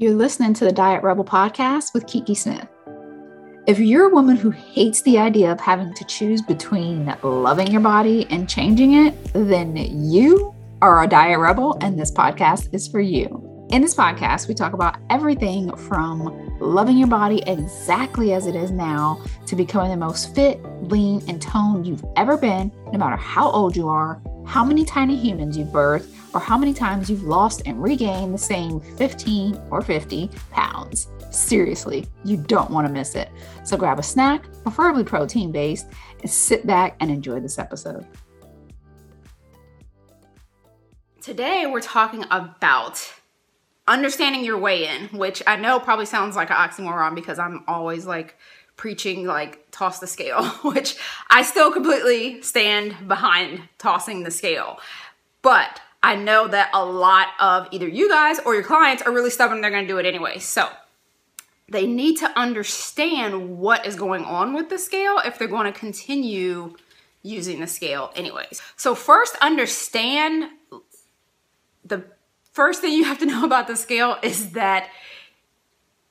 You're listening to the Diet Rebel podcast with Kiki Smith. If you're a woman who hates the idea of having to choose between loving your body and changing it, then you are a diet rebel, and this podcast is for you. In this podcast, we talk about everything from loving your body exactly as it is now to becoming the most fit, lean, and toned you've ever been, no matter how old you are, how many tiny humans you've birthed, or how many times you've lost and regained the same 15 or 50 pounds. Seriously, you don't want to miss it. So grab a snack, preferably protein based, and sit back and enjoy this episode. Today, we're talking about understanding your weigh in, which I know probably sounds like an oxymoron because I'm always like preaching like toss the scale, which I still completely stand behind tossing the scale. But I know that a lot of either you guys or your clients are really stubborn, they're gonna do it anyway. So they need to understand what is going on with the scale if they're gonna continue using the scale anyways. So first understand the first thing you have to know about the scale is that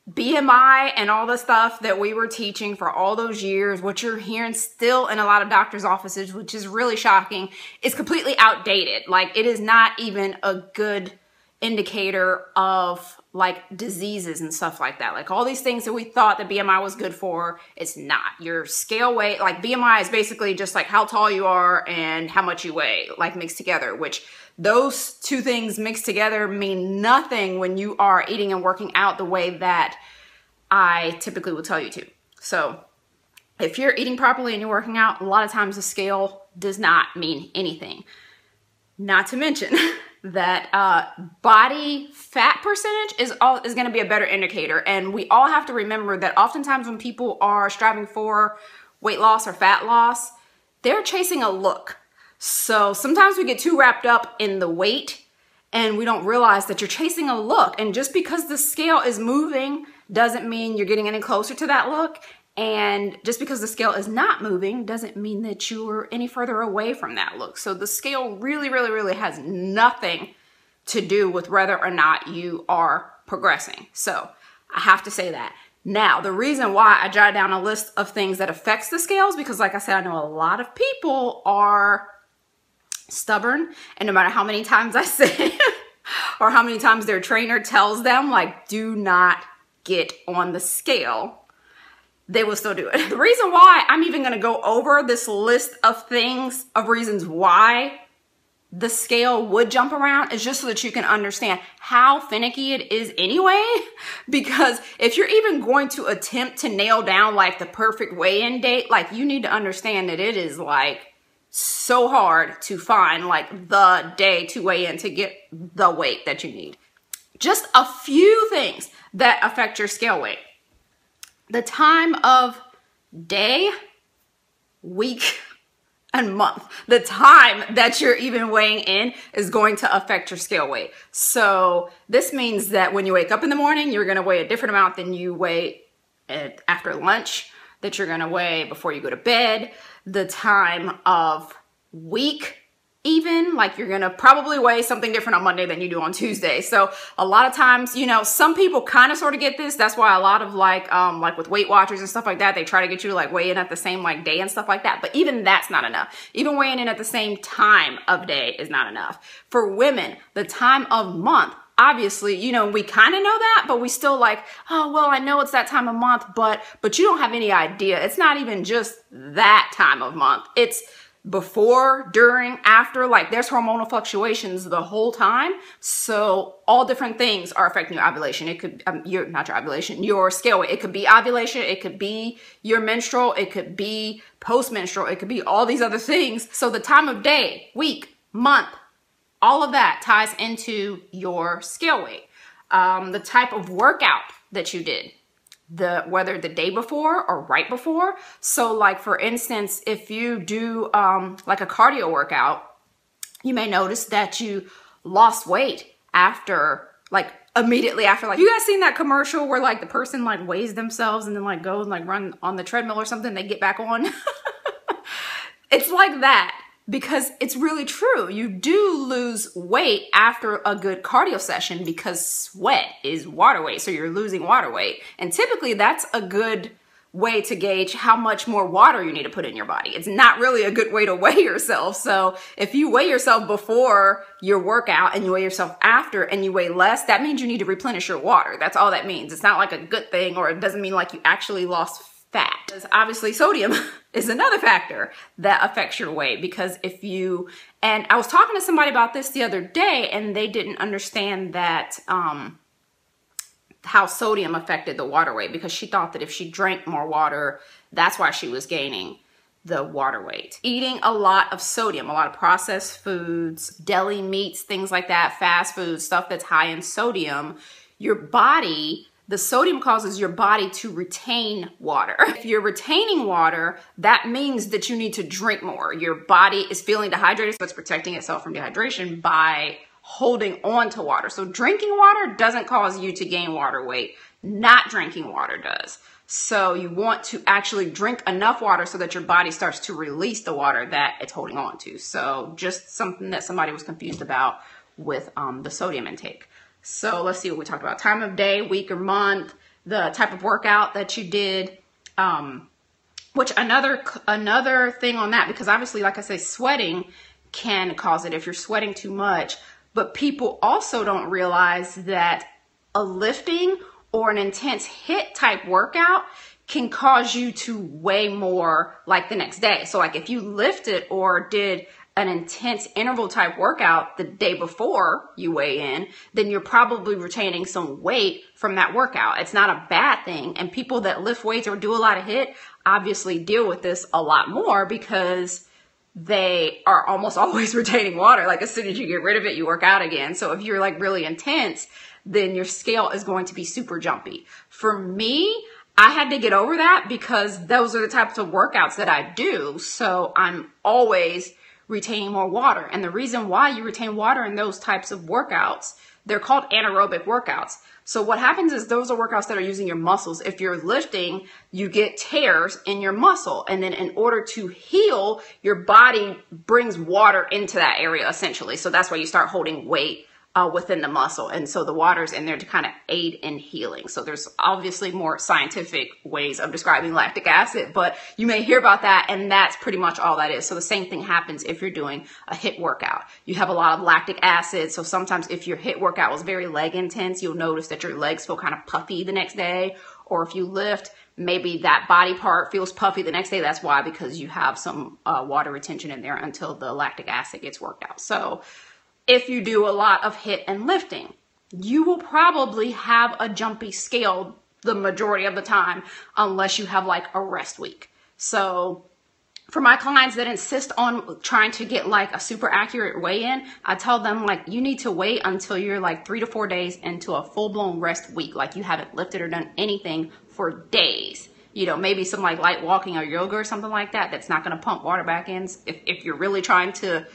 BMI and all the stuff that we were teaching for all those years, what you're hearing still in a lot of doctors' offices, which is really shocking, is completely outdated. Like it is not even a good indicator of like diseases and stuff like that. Like all these things that we thought that BMI was good for, it's not. Your scale weight, like BMI is basically just like how tall you are and how much you weigh, like mixed together, which those two things mixed together mean nothing when you are eating and working out the way that I typically will tell you to. So, if you're eating properly and you're working out, a lot of times the scale does not mean anything. Not to mention that uh, body fat percentage is all is going to be a better indicator, and we all have to remember that oftentimes when people are striving for weight loss or fat loss, they're chasing a look. So sometimes we get too wrapped up in the weight and we don't realize that you're chasing a look. And just because the scale is moving doesn't mean you're getting any closer to that look. And just because the scale is not moving doesn't mean that you're any further away from that look. So the scale really, really, really has nothing to do with whether or not you are progressing. So I have to say that. Now, the reason why I jotted down a list of things that affects the scales, because like I said, I know a lot of people are stubborn and no matter how many times I say or how many times their trainer tells them like do not get on the scale they will still do it. The reason why I'm even going to go over this list of things of reasons why the scale would jump around is just so that you can understand how finicky it is anyway. Because if you're even going to attempt to nail down like the perfect weigh in date, like you need to understand that it is like so hard to find like the day to weigh in to get the weight that you need. Just a few things that affect your scale weight. The time of day, week, and month. The time that you're even weighing in is going to affect your scale weight. So this means that when you wake up in the morning, you're to weigh a different amount than you weigh after lunch, that you're to weigh before you go to bed, the time of week even like you're gonna probably weigh something different on Monday than you do on Tuesday. So a lot of times, you know, some people kind of sort of get this. That's why a lot of like, um, like with Weight Watchers and stuff like that, they try to get you to like weigh in at the same like day and stuff like that. But even that's not enough. Even weighing in at the same time of day is not enough. For women, the time of month obviously, you know, we kind of know that, but we still like, oh, well, I know it's that time of month, but, but you don't have any idea. It's not even just that time of month. It's before, during, after, like there's hormonal fluctuations the whole time. So all different things are affecting your ovulation. It could, um, your, not your ovulation, your scale weight. It could be ovulation. It could be your menstrual. It could be post-menstrual. It could be all these other things. So the time of day, week, month, all of that ties into your scale weight. Um, the type of workout that you did, the whether the day before or right before. So like for instance, if you do um, like a cardio workout, you may notice that you lost weight after like immediately after like you guys seen that commercial where like the person like weighs themselves and then like goes and like run on the treadmill or something they get back on it's like that because it's really true. You do lose weight after a good cardio session because sweat is water weight. So you're losing water weight. And typically that's a good way to gauge how much more water you need to put in your body. It's not really a good way to weigh yourself. So if you weigh yourself before your workout and you weigh yourself after and you weigh less, that means you need to replenish your water. That's all that means. It's not like a good thing or it doesn't mean like you actually lost fat. Because obviously sodium is another factor that affects your weight because if you, and I was talking to somebody about this the other day and they didn't understand that, um, how sodium affected the water weight because she thought that if she drank more water, that's why she was gaining the water weight. Eating a lot of sodium, a lot of processed foods, deli meats, things like that, fast food, stuff that's high in sodium, your body the sodium causes your body to retain water. If you're retaining water, that means that you need to drink more. Your body is feeling dehydrated, so it's protecting itself from dehydration by holding on to water. So drinking water doesn't cause you to gain water weight. Not drinking water does. So you want to actually drink enough water so that your body starts to release the water that it's holding on to. So just something that somebody was confused about with um, the sodium intake. So let's see what we talked about. Time of day, week or month, the type of workout that you did. Um, which another another thing on that because obviously like I say sweating can cause it if you're sweating too much, but people also don't realize that a lifting or an intense HIIT type workout can cause you to weigh more like the next day. So like if you lifted or did an intense interval type workout the day before you weigh in, then you're probably retaining some weight from that workout. It's not a bad thing. And people that lift weights or do a lot of HIIT obviously deal with this a lot more because they are almost always retaining water. Like as soon as you get rid of it, you work out again. So if you're like really intense, then your scale is going to be super jumpy. For me, I had to get over that because those are the types of workouts that I do. So I'm always retaining more water. And the reason why you retain water in those types of workouts, they're called anaerobic workouts. So what happens is those are workouts that are using your muscles. If you're lifting, you get tears in your muscle. And then in order to heal, your body brings water into that area essentially. So that's why you start holding weight uh, within the muscle. And so the water's in there to kind of aid in healing. So there's obviously more scientific ways of describing lactic acid, but you may hear about that and that's pretty much all that is. So the same thing happens if you're doing a HIIT workout. You have a lot of lactic acid. So sometimes if your HIIT workout was very leg intense, you'll notice that your legs feel kind of puffy the next day. Or if you lift, maybe that body part feels puffy the next day. That's why, because you have some uh, water retention in there until the lactic acid gets worked out. So if you do a lot of HIIT and lifting. You will probably have a jumpy scale the majority of the time unless you have like a rest week. So for my clients that insist on trying to get like a super accurate weigh in, I tell them like you need to wait until you're like three to four days into a full blown rest week. Like you haven't lifted or done anything for days. You know, maybe some like light walking or yoga or something like that that's not going to pump water back in. If, if you're really trying to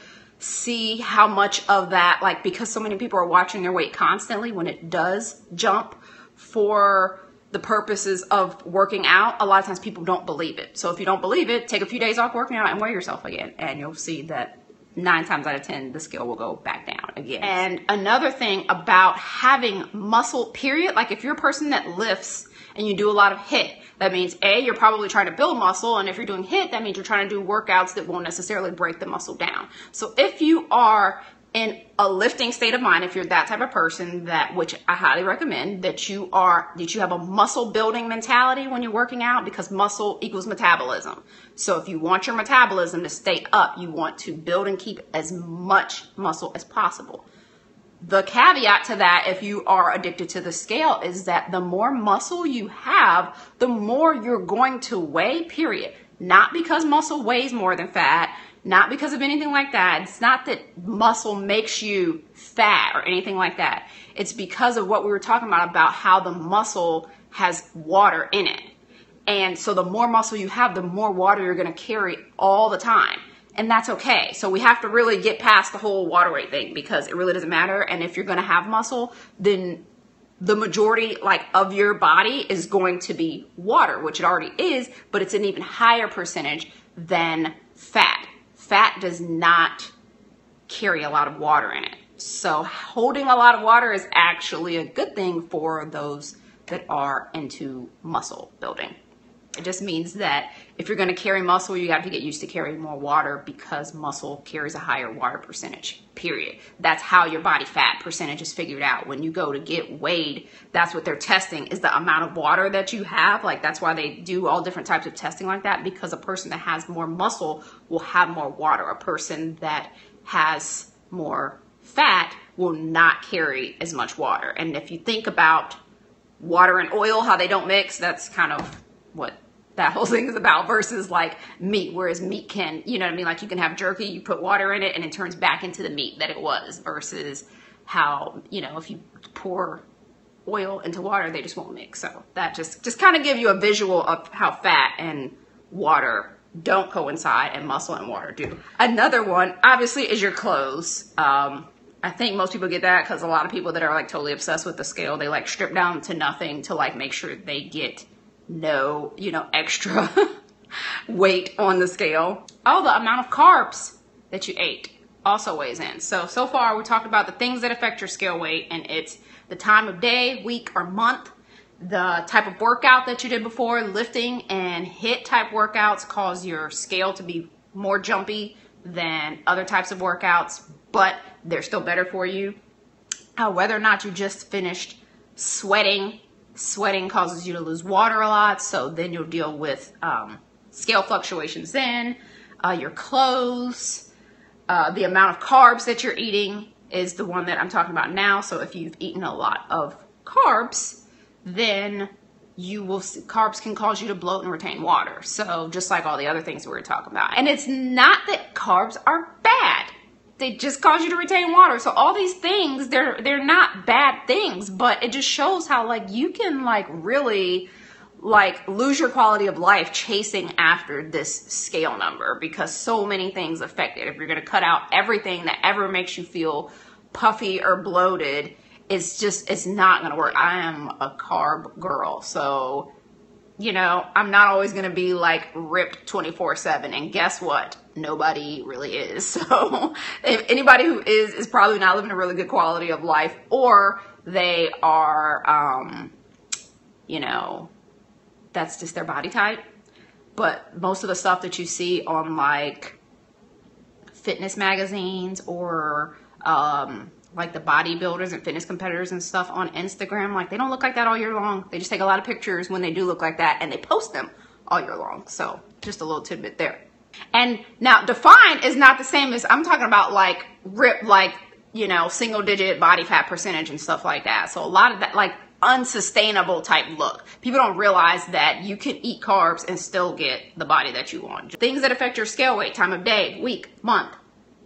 see how much of that, like, because so many people are watching their weight constantly when it does jump for the purposes of working out, a lot of times people don't believe it. So if you don't believe it, take a few days off working out and weigh yourself again, and you'll see that nine times out of ten the scale will go back down again. And another thing about having muscle, period, like if you're a person that lifts and you do a lot of HIIT, that means A, you're probably trying to build muscle. And if you're doing HIIT, that means you're trying to do workouts that won't necessarily break the muscle down. So if you are in a lifting state of mind, if you're that type of person that, which I highly recommend, that you are, that you have a muscle building mentality when you're working out because muscle equals metabolism. So if you want your metabolism to stay up, you want to build and keep as much muscle as possible the caveat to that, if you are addicted to the scale, is that the more muscle you have, the more you're going to weigh, period. Not because muscle weighs more than fat, not because of anything like that. It's not that muscle makes you fat or anything like that. It's because of what we were talking about, about how the muscle has water in it. And so the more muscle you have, the more water you're going to carry all the time and that's okay. So we have to really get past the whole water weight thing because it really doesn't matter. And if you're going to have muscle, then the majority like of your body is going to be water, which it already is, but it's an even higher percentage than fat. fat does not carry a lot of water in it. So holding a lot of water is actually a good thing for those that are into muscle building. It just means that if you're going to carry muscle, you have to get used to carrying more water because muscle carries a higher water percentage, period. That's how your body fat percentage is figured out. When you go to get weighed, that's what they're testing is the amount of water that you have. Like that's why they do all different types of testing like that because a person that has more muscle will have more water. A person that has more fat will not carry as much water. And if you think about water and oil, how they don't mix, that's kind of what that whole thing is about versus like meat, whereas meat can, you know what I mean? Like you can have jerky, you put water in it and it turns back into the meat that it was versus how, you know, if you pour oil into water, they just won't mix. So that just, just kind of give you a visual of how fat and water don't coincide and muscle and water do. Another one, obviously, is your clothes. Um, I think most people get that because a lot of people that are like totally obsessed with the scale, they like strip down to nothing to like make sure they get no, you know, extra weight on the scale. Oh, the amount of carbs that you ate also weighs in. So, so far we talked about the things that affect your scale weight and it's the time of day, week, or month, the type of workout that you did before, lifting and HIIT type workouts cause your scale to be more jumpy than other types of workouts, but they're still better for you. Uh, whether or not you just finished sweating Sweating causes you to lose water a lot, so then you'll deal with um, scale fluctuations then. Uh, your clothes, uh, the amount of carbs that you're eating is the one that I'm talking about now. So if you've eaten a lot of carbs, then you will see, carbs can cause you to bloat and retain water. So just like all the other things we were talking about. And it's not that carbs are bad they just cause you to retain water. So all these things, they're they're not bad things, but it just shows how like you can like really like lose your quality of life chasing after this scale number because so many things affect it. If you're going to cut out everything that ever makes you feel puffy or bloated, it's just it's not going to work. I am a carb girl. So, you know, I'm not always going to be like ripped 24/7 and guess what? Nobody really is. So if anybody who is is probably not living a really good quality of life, or they are, um, you know, that's just their body type. But most of the stuff that you see on like fitness magazines or um, like the bodybuilders and fitness competitors and stuff on Instagram, like they don't look like that all year long. They just take a lot of pictures when they do look like that and they post them all year long. So just a little tidbit there. And now define is not the same as I'm talking about like rip like, you know, single digit body fat percentage and stuff like that. So a lot of that like unsustainable type look. People don't realize that you can eat carbs and still get the body that you want. Things that affect your scale weight, time of day, week, month,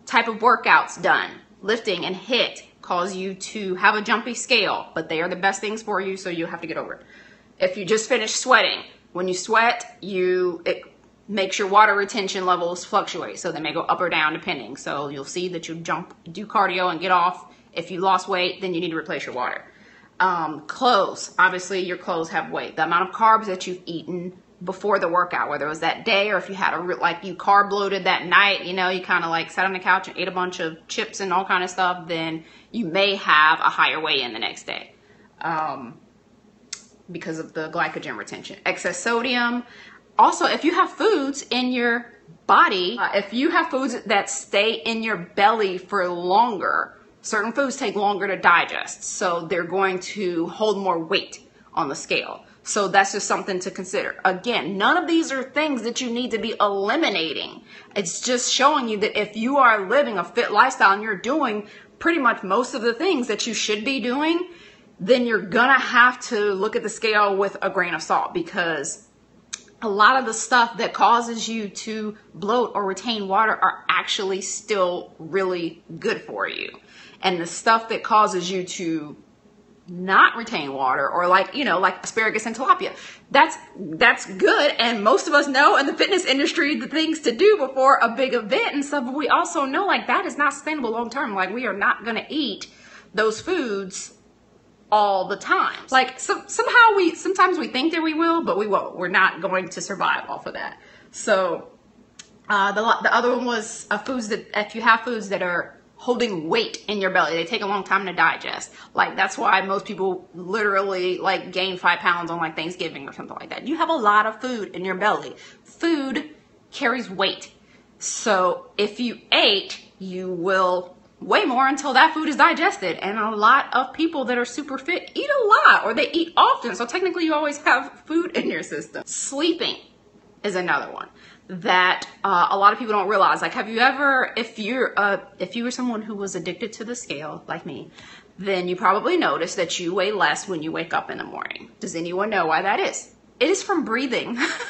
type of workouts done, lifting and HIIT cause you to have a jumpy scale, but they are the best things for you, so you have to get over it. If you just finished sweating, when you sweat, you it makes your water retention levels fluctuate. So they may go up or down depending. So you'll see that you jump, do cardio and get off. If you lost weight, then you need to replace your water. Um, clothes, obviously your clothes have weight. The amount of carbs that you've eaten before the workout, whether it was that day or if you had a like you carb loaded that night, you know, you kind of like sat on the couch and ate a bunch of chips and all kind of stuff, then you may have a higher weigh in the next day. Um, because of the glycogen retention. Excess sodium, also, if you have foods in your body, uh, if you have foods that stay in your belly for longer, certain foods take longer to digest. So they're going to hold more weight on the scale. So that's just something to consider. Again, none of these are things that you need to be eliminating. It's just showing you that if you are living a fit lifestyle and you're doing pretty much most of the things that you should be doing, then you're gonna have to look at the scale with a grain of salt because a lot of the stuff that causes you to bloat or retain water are actually still really good for you. And the stuff that causes you to not retain water or like, you know, like asparagus and tilapia, that's, that's good. And most of us know in the fitness industry the things to do before a big event and stuff. But we also know like that is not sustainable long term. Like we are not going to eat those foods all the time. Like so, somehow we sometimes we think that we will, but we won't. We're not going to survive off of that. So Uh, the, the other one was uh, foods that if you have foods that are holding weight in your belly, they take a long time to digest. Like that's why most people literally like gain five pounds on like Thanksgiving or something like that. You have a lot of food in your belly. Food carries weight. So if you ate, you will weigh more until that food is digested. And a lot of people that are super fit eat a lot or they eat often. So technically you always have food in your system. Sleeping is another one that uh, a lot of people don't realize. Like, have you ever, if you're, uh, if you were someone who was addicted to the scale, like me, then you probably notice that you weigh less when you wake up in the morning. Does anyone know why that is? It is from breathing.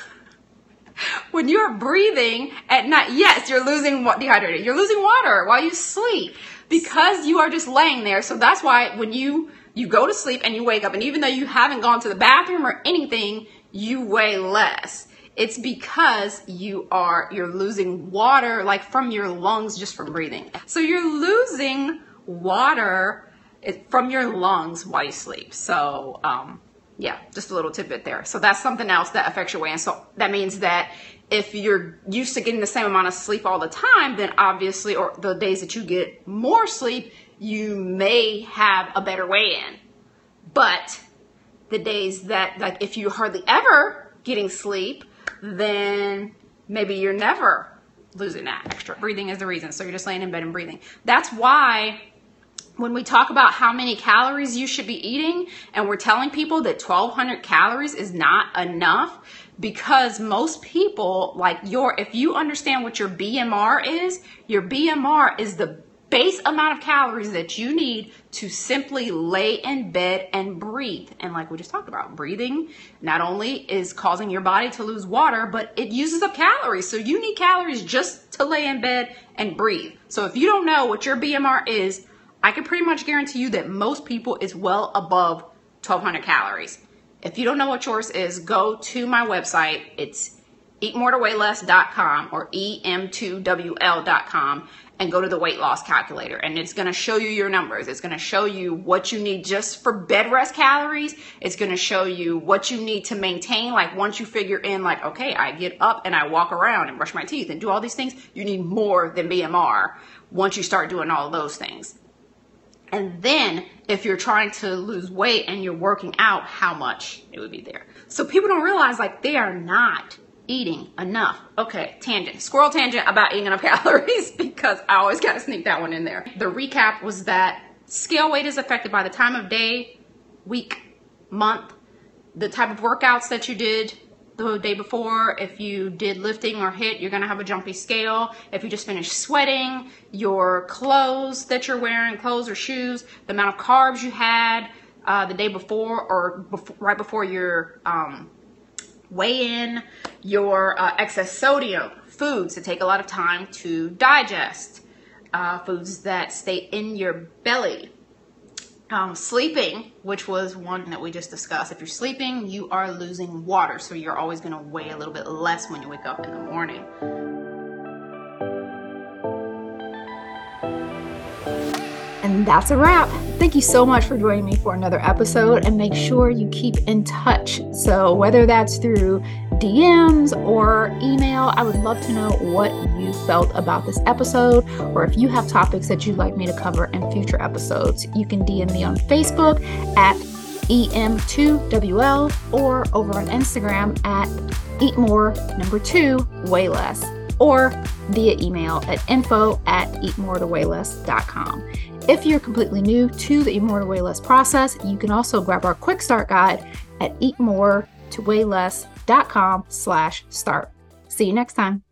when you're breathing at night, yes, you're losing what dehydrated. You're losing water while you sleep because you are just laying there. So that's why when you you go to sleep and you wake up, and even though you haven't gone to the bathroom or anything, you weigh less. It's because you are you're losing water like from your lungs just from breathing. So you're losing water from your lungs while you sleep. So um, yeah just a little tidbit there. So that's something else that affects your weight and so that means that if you're used to getting the same amount of sleep all the time then obviously or the days that you get more sleep you may have a better weigh in but the days that like if you hardly ever getting sleep then maybe you're never losing that extra. Breathing is the reason. So you're just laying in bed and breathing. That's why when we talk about how many calories you should be eating and we're telling people that 1200 calories is not enough because most people like your if you understand what your BMR is, your BMR is the base amount of calories that you need to simply lay in bed and breathe. And like we just talked about, breathing not only is causing your body to lose water, but it uses up calories. So you need calories just to lay in bed and breathe. So if you don't know what your BMR is, I can pretty much guarantee you that most people is well above 1200 calories. If you don't know what yours is, go to my website. It's eatmore2weighless.com or em2wl.com and go to the weight loss calculator and it's going to show you your numbers. It's going to show you what you need just for bed rest calories. It's going to show you what you need to maintain. Like once you figure in like, okay, I get up and I walk around and brush my teeth and do all these things, you need more than BMR once you start doing all those things. And then if you're trying to lose weight and you're working out, how much it would be there. So people don't realize like they are not eating enough. Okay, tangent, squirrel tangent about eating enough calories because I always got to sneak that one in there. The recap was that scale weight is affected by the time of day, week, month, the type of workouts that you did the day before. If you did lifting or HIIT, you're gonna have a jumpy scale. If you just finished sweating, your clothes that you're wearing, clothes or shoes, the amount of carbs you had uh, the day before or before, right before your um, weigh in your uh, excess sodium, foods that take a lot of time to digest, uh, foods that stay in your belly. Um, sleeping, which was one that we just discussed. If you're sleeping, you are losing water, so you're always going to weigh a little bit less when you wake up in the morning. And that's a wrap. Thank you so much for joining me for another episode and make sure you keep in touch. So, whether that's through DMs or email, I would love to know what you felt about this episode or if you have topics that you'd like me to cover in future episodes. You can DM me on Facebook at EM2WL or over on Instagram at Eat More number two, Weigh Less, or via email at info at eatmore2weighless.com. If you're completely new to the Eat More to Weigh Less process, you can also grab our quick start guide at eatmore2weighless.com slash start. See you next time.